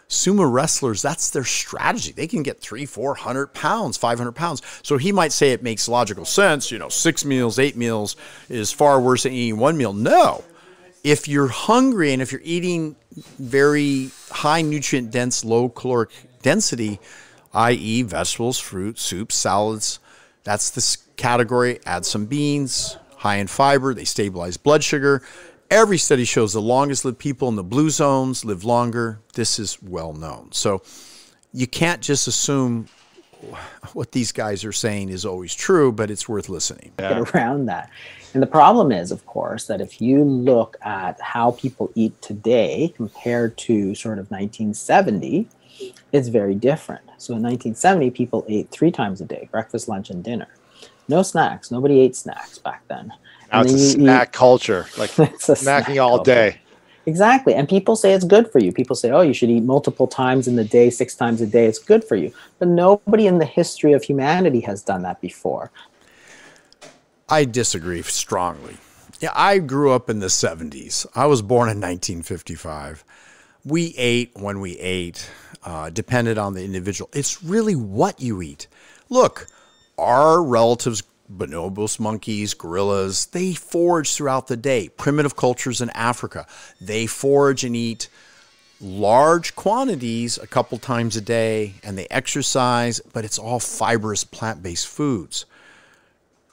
Sumo wrestlers, that's their strategy. They can get three, four hundred pounds, five hundred pounds. So he might say it makes logical sense. You know, six meals, eight meals is far worse than eating one meal. No, if you're hungry and if you're eating very high nutrient dense, low caloric density, i.e., vegetables, fruit, soups, salads. That's this category. Add some beans, high in fiber, they stabilize blood sugar. Every study shows the longest lived people in the blue zones live longer. This is well known. So you can't just assume what these guys are saying is always true, but it's worth listening. Get around that. And the problem is, of course, that if you look at how people eat today compared to sort of 1970, it's very different. So in 1970, people ate three times a day breakfast, lunch, and dinner. No snacks. Nobody ate snacks back then. Now [LAUGHS] it's a snack you, culture, like snacking snack all culture. day. Exactly. And people say it's good for you. People say, oh, you should eat multiple times in the day, six times a day. It's good for you. But nobody in the history of humanity has done that before. I disagree strongly. Yeah, I grew up in the 70s. I was born in 1955. We ate when we ate uh, dependent on the individual. It's really what you eat. Look, our relatives, bonobos, monkeys, gorillas, they forage throughout the day. Primitive cultures in Africa, they forage and eat large quantities a couple times a day and they exercise, but it's all fibrous plant based foods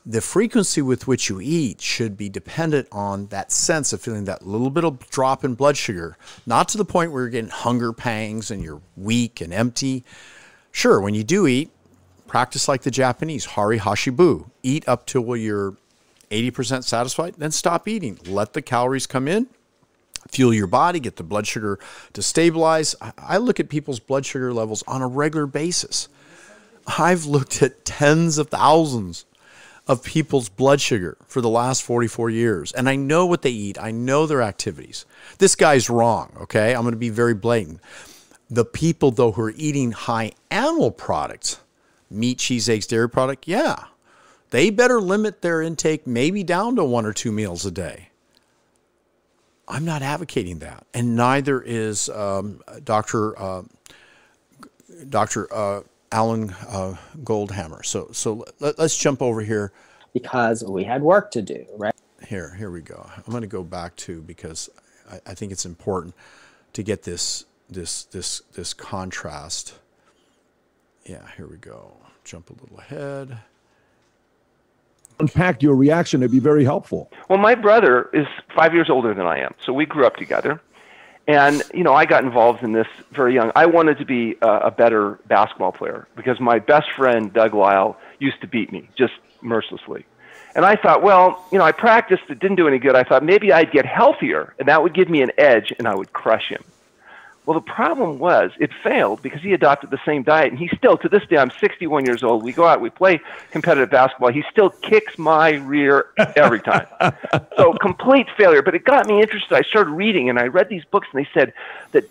the frequency with which you eat should be dependent on that sense of feeling that little bit of drop in blood sugar, not to the point where you're getting hunger pangs and you're weak and empty. Sure, when you do eat, practice like the Japanese, hara hachi bu. Eat up till you're 80% satisfied, then stop eating. Let the calories come in, fuel your body, get the blood sugar to stabilize. I look at people's blood sugar levels on a regular basis. I've looked at tens of thousands of people's blood sugar for the last 44 years. And I know what they eat, I know their activities. This guy's wrong, okay? I'm to be very blatant. The people, though, who are eating high animal products, meat, cheese, eggs, dairy product, yeah, they better limit their intake maybe down to one or two meals a day. I'm not advocating that, and neither is um, Dr. Uh, Dr. Uh, Alan uh, Goldhamer. So so let, us jump over here because we had work to do, right? Here, here we go. I'm going to go back to because I, I think it's important to get this this this this contrast. Yeah, here we go. Jump a little ahead. Unpack your reaction. It'd be very helpful. Well, my brother is five years older than I am, so we grew up together. And you know, I got involved in this very young. I wanted to be a, a better basketball player because my best friend Doug Lyle used to beat me just mercilessly. And I thought, well, you know, I practiced, it didn't do any good. I thought maybe I'd get healthier and that would give me an edge and I would crush him. Well, the problem was it failed because he adopted the same diet, and he still, to this day, I'm 61 years old. We go out, we play competitive basketball. He still kicks my rear every time. so complete failure. But it got me interested. I started reading, and I read these books, and they said that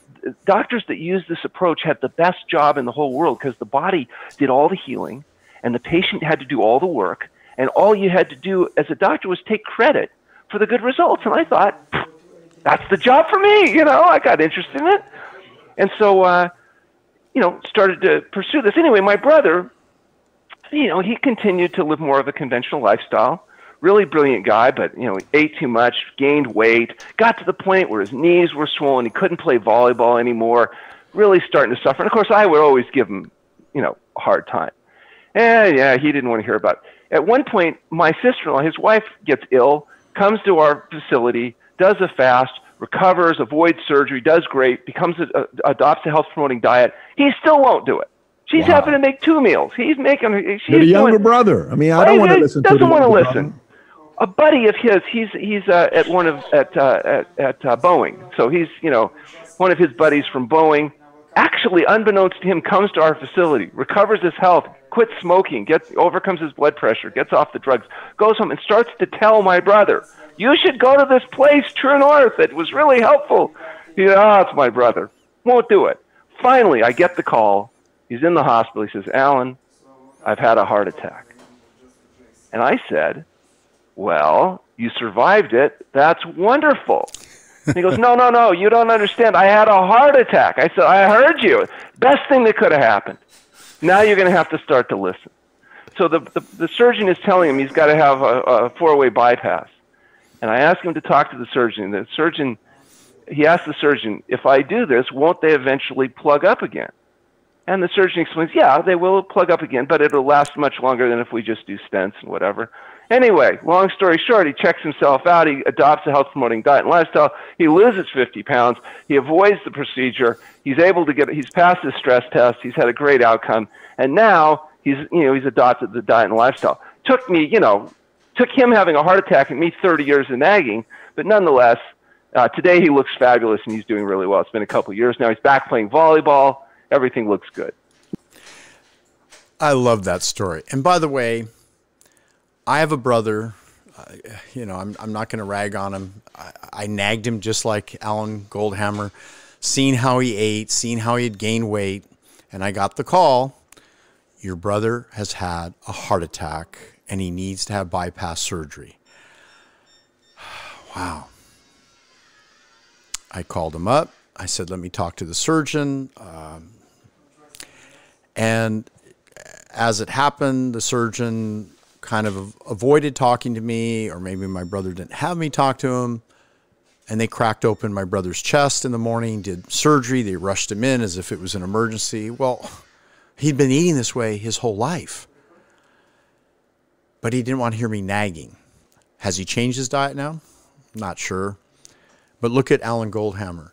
doctors that use this approach have the best job in the whole world because the body did all the healing, and the patient had to do all the work, and all you had to do as a doctor was take credit for the good results. And I thought, that's the job for me. You know, I got interested in it. And so, uh, you know, started to pursue this. Anyway, my brother, you know, he continued to live more of a conventional lifestyle. Really brilliant guy, but you know, ate too much, gained weight, got to the point where his knees were swollen, he couldn't play volleyball anymore, really starting to suffer. And of course, I would always give him, you know, a hard time. And yeah, he didn't want to hear about it. At one point, my sister-in-law, his wife, gets ill, comes to our facility, does a fast, recovers, avoids surgery, does great, becomes a, a, adopts a health promoting diet, he still won't do it. She's Wow. having to make two meals. He's making. She's You're the younger doing- brother. I mean, I don't want to listen to doesn't want to listen. brother. a buddy of his, he's he's uh, at one of at uh, at, at uh, Boeing. So he's you know one of his buddies from Boeing. Actually, unbeknownst to him, comes to our facility, recovers his health, quits smoking, gets overcomes his blood pressure, gets off the drugs, goes home and starts to tell my brother, "You should go to this place, True North. It was really helpful." You oh, ah, it's my brother. Won't do it. Finally, I get the call. He's in the hospital. He says, "Alan, I've had a heart attack." And I said, well, you survived it. That's wonderful. He goes, No, no, no, you don't understand. I had a heart attack. I said, I heard you. Best thing that could have happened. Now you're going to have to start to listen. So the, the, the surgeon is telling him he's got to have a, a four way bypass. And I asked him to talk to the surgeon. The surgeon, he asked the surgeon, If I do this, won't they eventually plug up again? And the surgeon explains, yeah, they will plug up again, but it'll last much longer than if we just do stents and whatever. Anyway, long story short, he checks himself out. He adopts a health promoting diet and lifestyle. He loses 50 pounds. He avoids the procedure. He's able to get, he's passed his stress test. He's had a great outcome. And now he's, you know, he's adopted the diet and lifestyle. Took me, you know, took him having a heart attack and me 30 years of nagging, but nonetheless, uh, today he looks fabulous and he's doing really well. It's been a couple years now. He's back playing volleyball. Everything looks good. I love that story. And by the way, I have a brother. Uh, you know, I'm, I'm not going to rag on him. I, I nagged him just like Alan Goldhamer, seeing how he ate, seeing how he had gained weight. And I got the call your brother has had a heart attack and he needs to have bypass surgery. [SIGHS] Wow. I called him up. I said, let me talk to the surgeon. Um, and as it happened, the surgeon kind of avoided talking to me, or maybe my brother didn't have me talk to him. And they cracked open my brother's chest in the morning, did surgery. They rushed him in as if it was an emergency. Well, he'd been eating this way his whole life. But he didn't want to hear me nagging. Has he changed his diet now? Not sure. But look at Alan Goldhamer.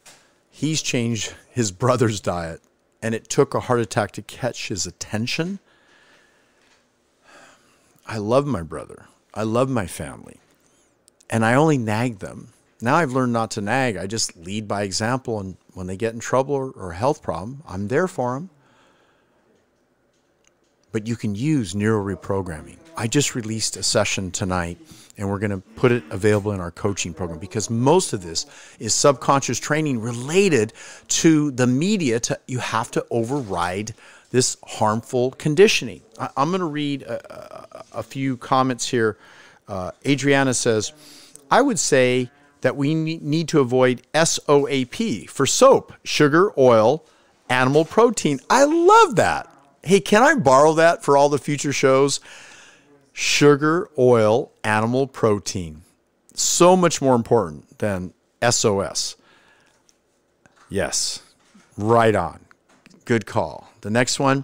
He's changed his brother's diet, and it took a heart attack to catch his attention. I love my brother. I love my family. And I only nag them. Now I've learned not to nag. I just lead by example. And when they get in trouble or, or a health problem, I'm there for them. But you can use neuro reprogramming. I just released a session tonight and we're going to put it available in our coaching program because most of this is subconscious training related to the media to you have to override this harmful conditioning. I, am going to read a, a, a, few comments here. Uh, adriana says i would say that we need to avoid soap for soap sugar oil animal protein. I love that. Hey can i borrow that for all the future shows sugar, oil, animal protein. So much more important than SOS. Yes, right on. Good call. The next one,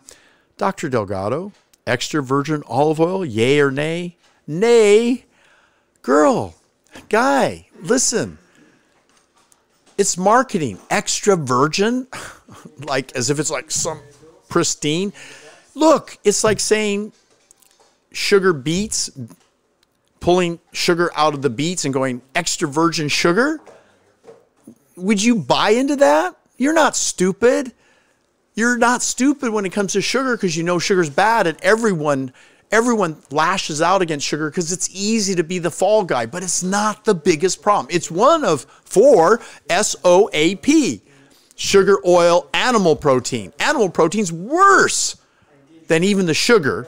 Dr. Delgado, extra virgin olive oil, yay or nay? Nay. Girl, guy, listen. It's marketing. Extra virgin, [LAUGHS] like as if it's like some pristine. Look, it's like saying sugar beets, pulling sugar out of the beets and going extra virgin sugar? Would you buy into that? You're not stupid. You're not stupid when it comes to sugar because you know sugar's bad and everyone everyone lashes out against sugar because it's easy to be the fall guy, but it's not the biggest problem. It's one of four SOAP. Sugar, oil, animal protein. Animal protein's worse than even the sugar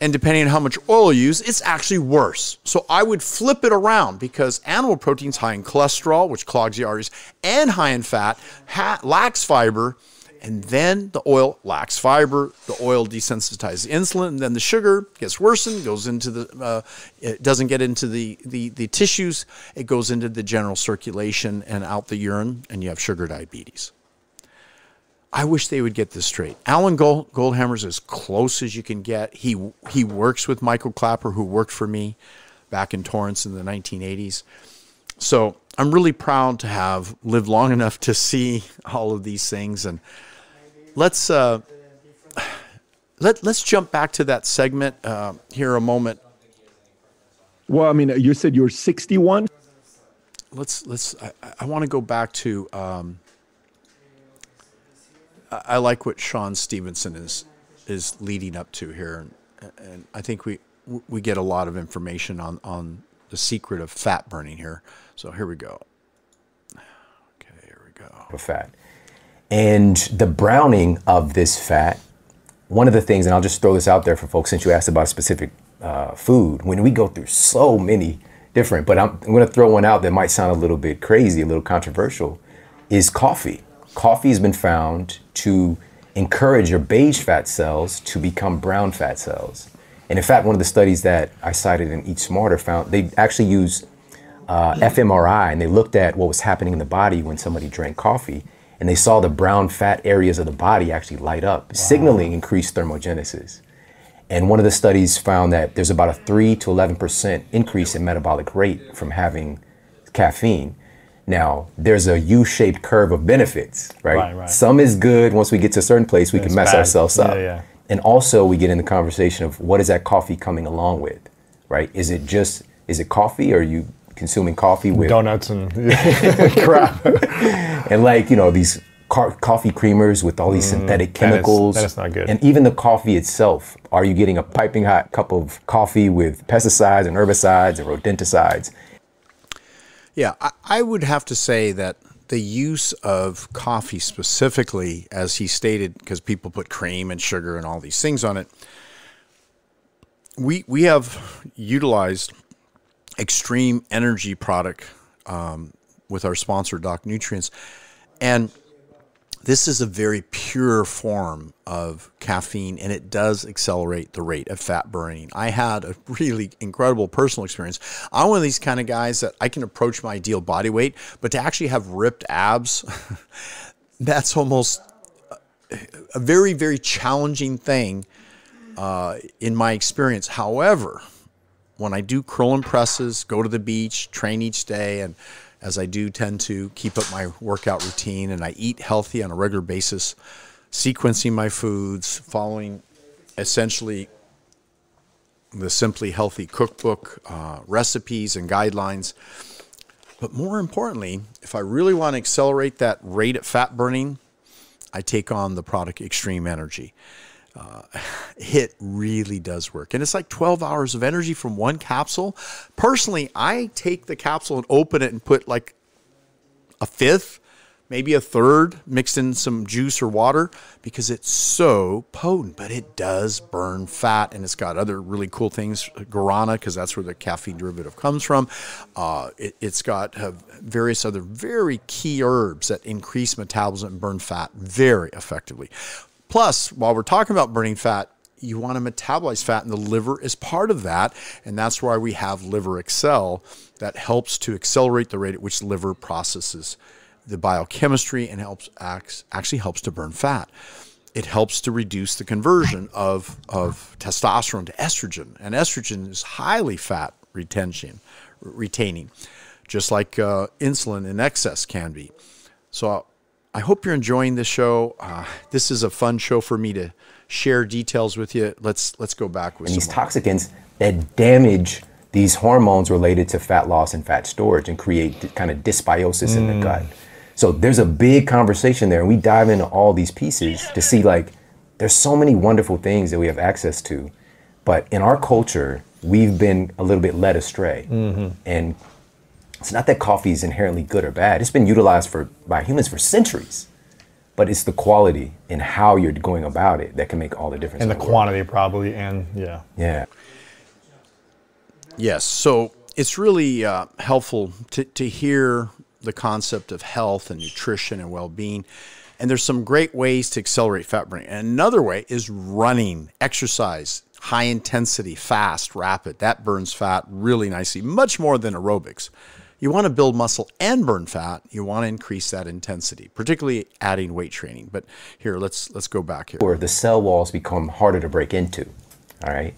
and depending on how much oil you use, it's actually worse. So I would flip it around because animal protein's high in cholesterol, which clogs the arteries, and high in fat, ha- lacks fiber, and then the oil lacks fiber. The oil desensitizes insulin, and then the sugar gets worsened, goes into the, uh, it doesn't get into the, the, the tissues, it goes into the general circulation and out the urine, and you have sugar diabetes. I wish they would get this straight. Alan Gold, Goldhamer's as close as you can get. He he works with Michael Klaper, who worked for me back in Torrance in the 1980s. So I'm really proud to have lived long enough to see all of these things. And let's uh, let, let's jump back to that segment uh, here a moment. Well, I mean, you said you're 61. Let's let's. I, I want to go back to. Um, I, like what Shawn Stevenson is is leading up to here, and, and I think we we get a lot of information on on the secret of fat burning here. So here we go. Okay, here we go. Of fat, and the browning of this fat. One of the things, and I'll just throw this out there for folks, since you asked about a specific uh, food. When we go through so many different, but I'm, I'm going to throw one out that might sound a little bit crazy, a little controversial, is coffee. Coffee has been found to encourage your beige fat cells to become brown fat cells. And in fact, one of the studies that I cited in Eat Smarter found they actually used uh, fMRI and they looked at what was happening in the body when somebody drank coffee, and they saw the brown fat areas of the body actually light up, wow. signaling increased thermogenesis. And one of the studies found that there's about a 3 to 11% increase in metabolic rate from having caffeine. Now, there's a U-shaped curve of benefits, right? right, right. Some is good. Once we get to a certain place, we can mess bad. ourselves up. Yeah, yeah. And also, we get in the conversation of what is that coffee coming along with, right? Is it just is it coffee, or are you consuming coffee with donuts and [LAUGHS] [LAUGHS] crap, and like you know these car- coffee creamers with all these mm, synthetic chemicals. That is, that is not good. And even the coffee itself. Are you getting a piping hot cup of coffee with pesticides and herbicides and rodenticides? Yeah, I, I would have to say that the use of coffee specifically, as he stated, because people put cream and sugar and all these things on it, we we have utilized extreme energy product um, with our sponsor Doc Nutrients, and this is a very pure form of caffeine and it does accelerate the rate of fat burning. I had a really incredible personal experience. I'm one of these kind of guys that I can approach my ideal body weight, but to actually have ripped abs, [LAUGHS] that's almost a very, very challenging thing uh, in my experience. However, when I do curl and presses, go to the beach, train each day, and as I do tend to keep up my workout routine and I eat healthy on a regular basis, sequencing my foods, following essentially the Simply Healthy cookbook uh, recipes and guidelines. But more importantly, if I really want to accelerate that rate of fat burning, I take on the product Extreme Energy uh, [LAUGHS] it really does work. And it's like 12 hours of energy from one capsule. Personally, I take the capsule and open it and put like a fifth, maybe a third, mixed in some juice or water because it's so potent, but it does burn fat and it's got other really cool things. Guarana, because that's where the caffeine derivative comes from. Uh, it, has got uh, various other very key herbs that increase metabolism and burn fat very effectively. Plus, while we're talking about burning fat, you want to metabolize fat, and the liver is part of that. And that's why we have Liver Excel that helps to accelerate the rate at which liver processes the biochemistry and helps actually helps to burn fat. It helps to reduce the conversion of, of testosterone to estrogen, and estrogen is highly fat retention, retaining, just like uh, insulin in excess can be. So I hope you're enjoying this show. Uh, this is a fun show for me to share details with you. Let's let's go back with and these toxicants that damage these hormones related to fat loss and fat storage and create kind of dysbiosis mm. in the mm. gut. So there's a big conversation there, and we dive into all these pieces to see like there's so many wonderful things that we have access to, but in our culture we've been a little bit led astray, mm-hmm. and it's not that coffee is inherently good or bad. It's been utilized for by humans for centuries. But it's the quality and how you're going about it that can make all the difference. And the, the quantity, probably, and yeah. Yeah. Yes. So it's really uh, helpful to, to hear the concept of health and nutrition and well being. And there's some great ways to accelerate fat burning. And another way is running, exercise, high intensity, fast, rapid. That burns fat really nicely, much more than aerobics. You want to build muscle and burn fat. You want to increase that intensity, particularly adding weight training. But here, let's let's go back here. Where the cell walls become harder to break into. All right.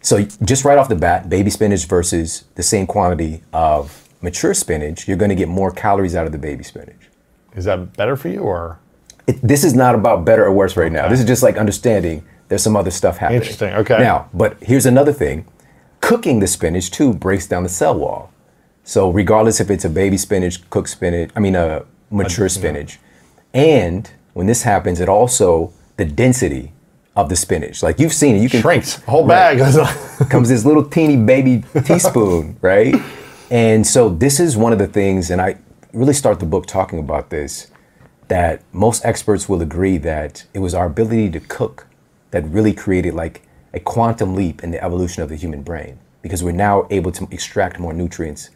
So just right off the bat, baby spinach versus the same quantity of mature spinach, you're going to get more calories out of the baby spinach. Is that better for you, or? It, this is not about better or worse right okay. now. This is just like understanding There's some other stuff happening. Interesting, okay. Now, but here's another thing. Cooking the spinach too breaks down the cell wall. So regardless if it's a baby spinach, cooked spinach, I mean a mature spinach, and when this happens, it also the density of the spinach. Like you've seen it, you can Shrinks. A [LAUGHS] whole Right. bag. [LAUGHS] comes this little teeny baby [LAUGHS] teaspoon, right? And so this is one of the things, and I really start the book talking about this, that most experts will agree that it was our ability to cook that really created like a quantum leap in the evolution of the human brain because we're now able to extract more nutrients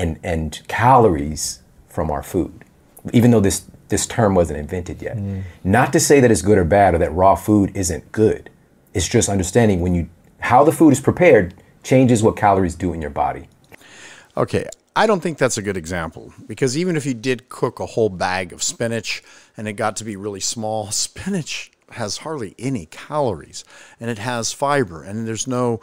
and, and calories from our food, even though this, this term wasn't invented yet. Mm. Not to say that it's good or bad or that raw food isn't good. It's just understanding when you how the food is prepared changes what calories do in your body. Okay, I don't think that's a good example because even if you did cook a whole bag of spinach and it got to be really small, [LAUGHS] spinach has hardly any calories and it has fiber and there's no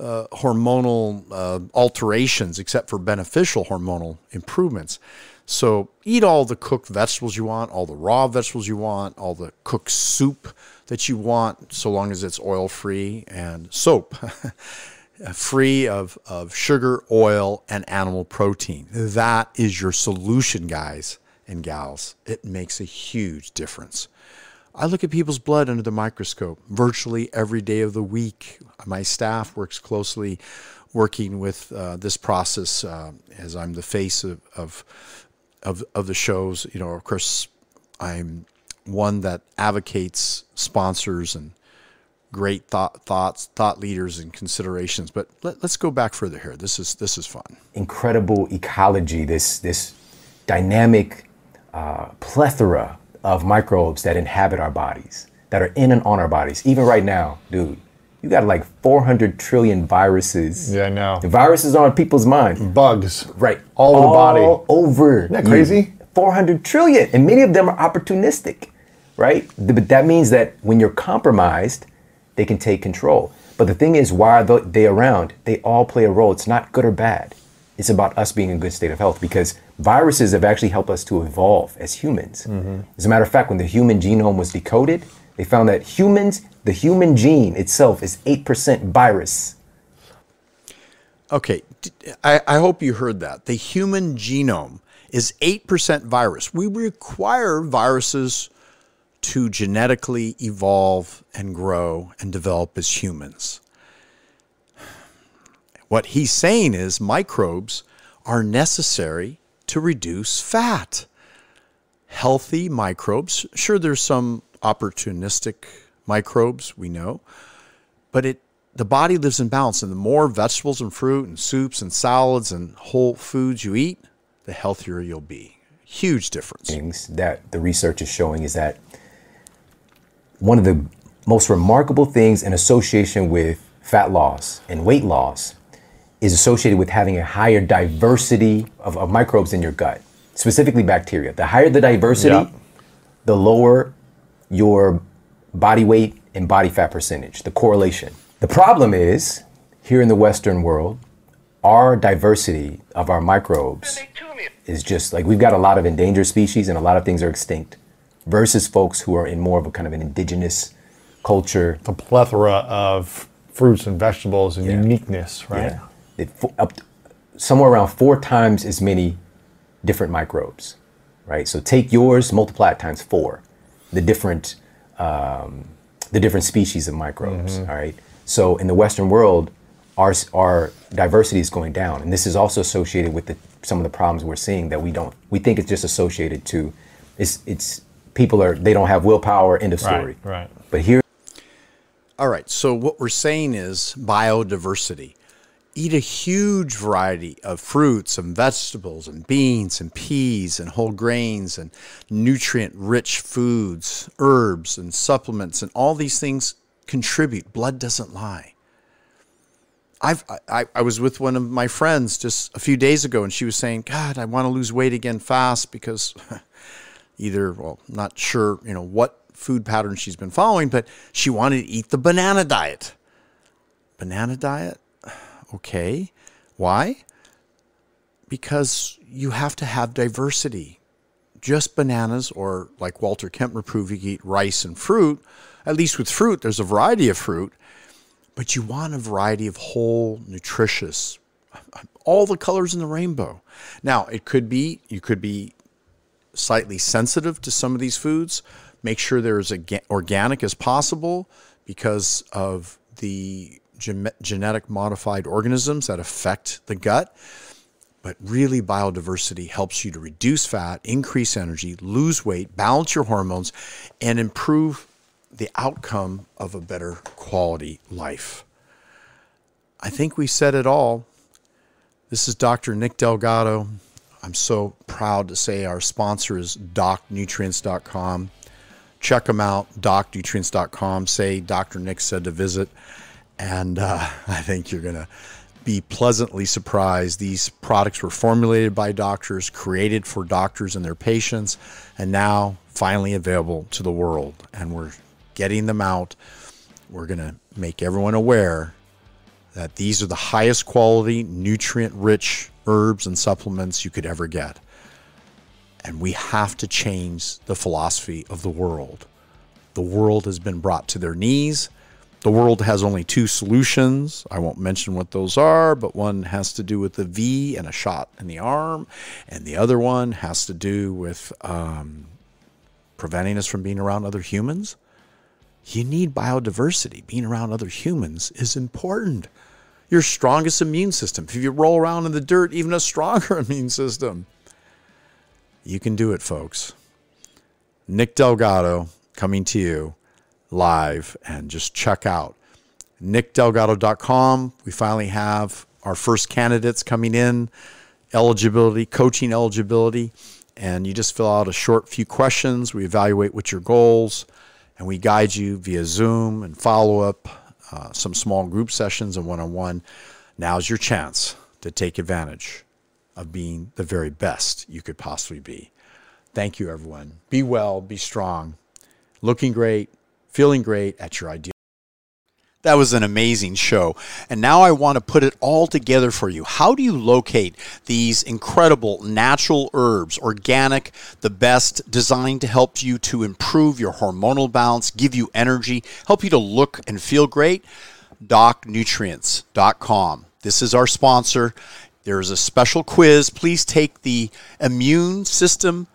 uh, hormonal uh, alterations except for beneficial hormonal improvements. So eat all the cooked vegetables you want, all the raw vegetables you want, all the cooked soup that you want, so long as it's oil free and soap. [LAUGHS] free of, of sugar, oil, and animal protein. That is your solution, guys and gals. It makes a huge difference. I look at people's blood under the microscope virtually every day of the week. My staff works closely working with uh, this process uh, as I'm the face of, of, of, of the shows. You know, of course, I'm one that advocates sponsors and great thought thoughts thought leaders and considerations but let, us go back further here this is this is fun Incredible ecology, this this dynamic uh, plethora of microbes that inhabit our bodies, that are in and on our bodies. Even right now, dude, you got like 400 trillion viruses. Yeah, I know. The viruses are on people's minds. Bugs. Right. All over the body. All over. Isn't that crazy? Mm. 400 trillion. And many of them are opportunistic, right? But that means that when you're compromised, they can take control. But the thing is, why are they around? They all play a role. It's not good or bad. It's about us being in a good state of health because viruses have actually helped us to evolve as humans. Mm-hmm. As a matter of fact, when the human genome was decoded, they found that humans, the human gene itself is 8% virus. okay I hope you heard that the human genome is 8% virus we require viruses to genetically evolve and grow and develop as humans what he's saying is microbes are necessary to reduce fat healthy microbes. Sure, there's some opportunistic microbes we know, but it the body lives in balance, and the more vegetables and fruit and soups and salads and whole foods you eat, the healthier you'll be. Huge difference. things that the research is showing is that one of the most remarkable things in association with fat loss and weight loss is associated with having a higher diversity of, of microbes in your gut, specifically bacteria. The higher the diversity, Yeah. the lower your body weight and body fat percentage, the correlation. The problem is, here in the Western world, our diversity of our microbes is just like we've got a lot of endangered species and a lot of things are extinct versus folks who are in more of a kind of an indigenous culture. A plethora of fruits and vegetables and uniqueness, right? Yeah. It, up to- somewhere around four times as many different microbes, right? So take yours, multiply it times four, the different um, the different species of microbes. Mm-hmm. all right. So in the Western world, our our diversity is going down, and this is also associated with the, some of the problems we're seeing that we don't we think it's just associated to it's it's people are they don't have willpower. End of story. Right, right. But here All right. So what we're saying is biodiversity. Eat a huge variety of fruits and vegetables and beans and peas and whole grains and nutrient rich foods, herbs and supplements and all these things contribute. Blood doesn't lie. I've, I, I was with one of my friends just a few days ago and she was saying, God, I want to lose weight again fast because [LAUGHS] either, well, not sure, you know, what food pattern she's been following, but she wanted to eat the banana diet. Banana diet? Okay. Why? Because you have to have diversity. Just bananas, or like Walter Kempner proved, you eat rice and fruit, At least with fruit, there's a variety of fruit, but you want a variety of whole, nutritious, all the colors in the rainbow. Now, it could be, you could be slightly sensitive to some of these foods. Make sure they're as organic as possible because of the genetic modified organisms that affect the gut. But really, biodiversity helps you to reduce fat, increase energy, lose weight, balance your hormones, and improve the outcome of a better quality life. I think we said it all. This is Dr. Nick Delgado. I'm so proud to say our sponsor is docnutrients.com. Check them out, docnutrients.com. Say Dr. Nick said to visit. And uh, [LAUGHS] I think you're going to be pleasantly surprised. These products were formulated by doctors, created for doctors and their patients, and now finally available to the world. And we're getting them out. We're going to make everyone aware that these are the highest quality, nutrient rich herbs and supplements you could ever get. And we have to change the philosophy of the world. The world has been brought to their knees the world has only two solutions. I won't mention what those are, but one has to do with the V and a shot in the arm, and the other one has to do with um, preventing us from being around other humans. You need biodiversity. Being around other humans is important. Your strongest immune system. If you roll around in the dirt, even a stronger [LAUGHS] immune system. You can do it, folks. Nick Delgado coming to you live and just check out nickdelgado.com. We finally have our first candidates coming in, eligibility, coaching eligibility, and you just fill out a short few questions. We evaluate what your goals, and we guide you via Zoom and follow up, uh, some small group sessions and one on one. Now's your chance to take advantage of being the very best you could possibly be. Thank you, everyone. Be well, be strong, looking great feeling great at your ideal. That was an amazing show. And now I want to put it all together for you. How do you locate these incredible natural herbs, organic, the best, designed to help you to improve your hormonal balance, give you energy, help you to look and feel great? DocNutrients.com. This is our sponsor. There is a special quiz. Please take the immune system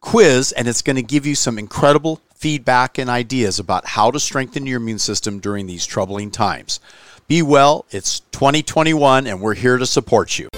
quiz, and it's going to give you some incredible feedback and ideas about how to strengthen your immune system during these troubling times. Be well, it's 2021, and we're here to support you.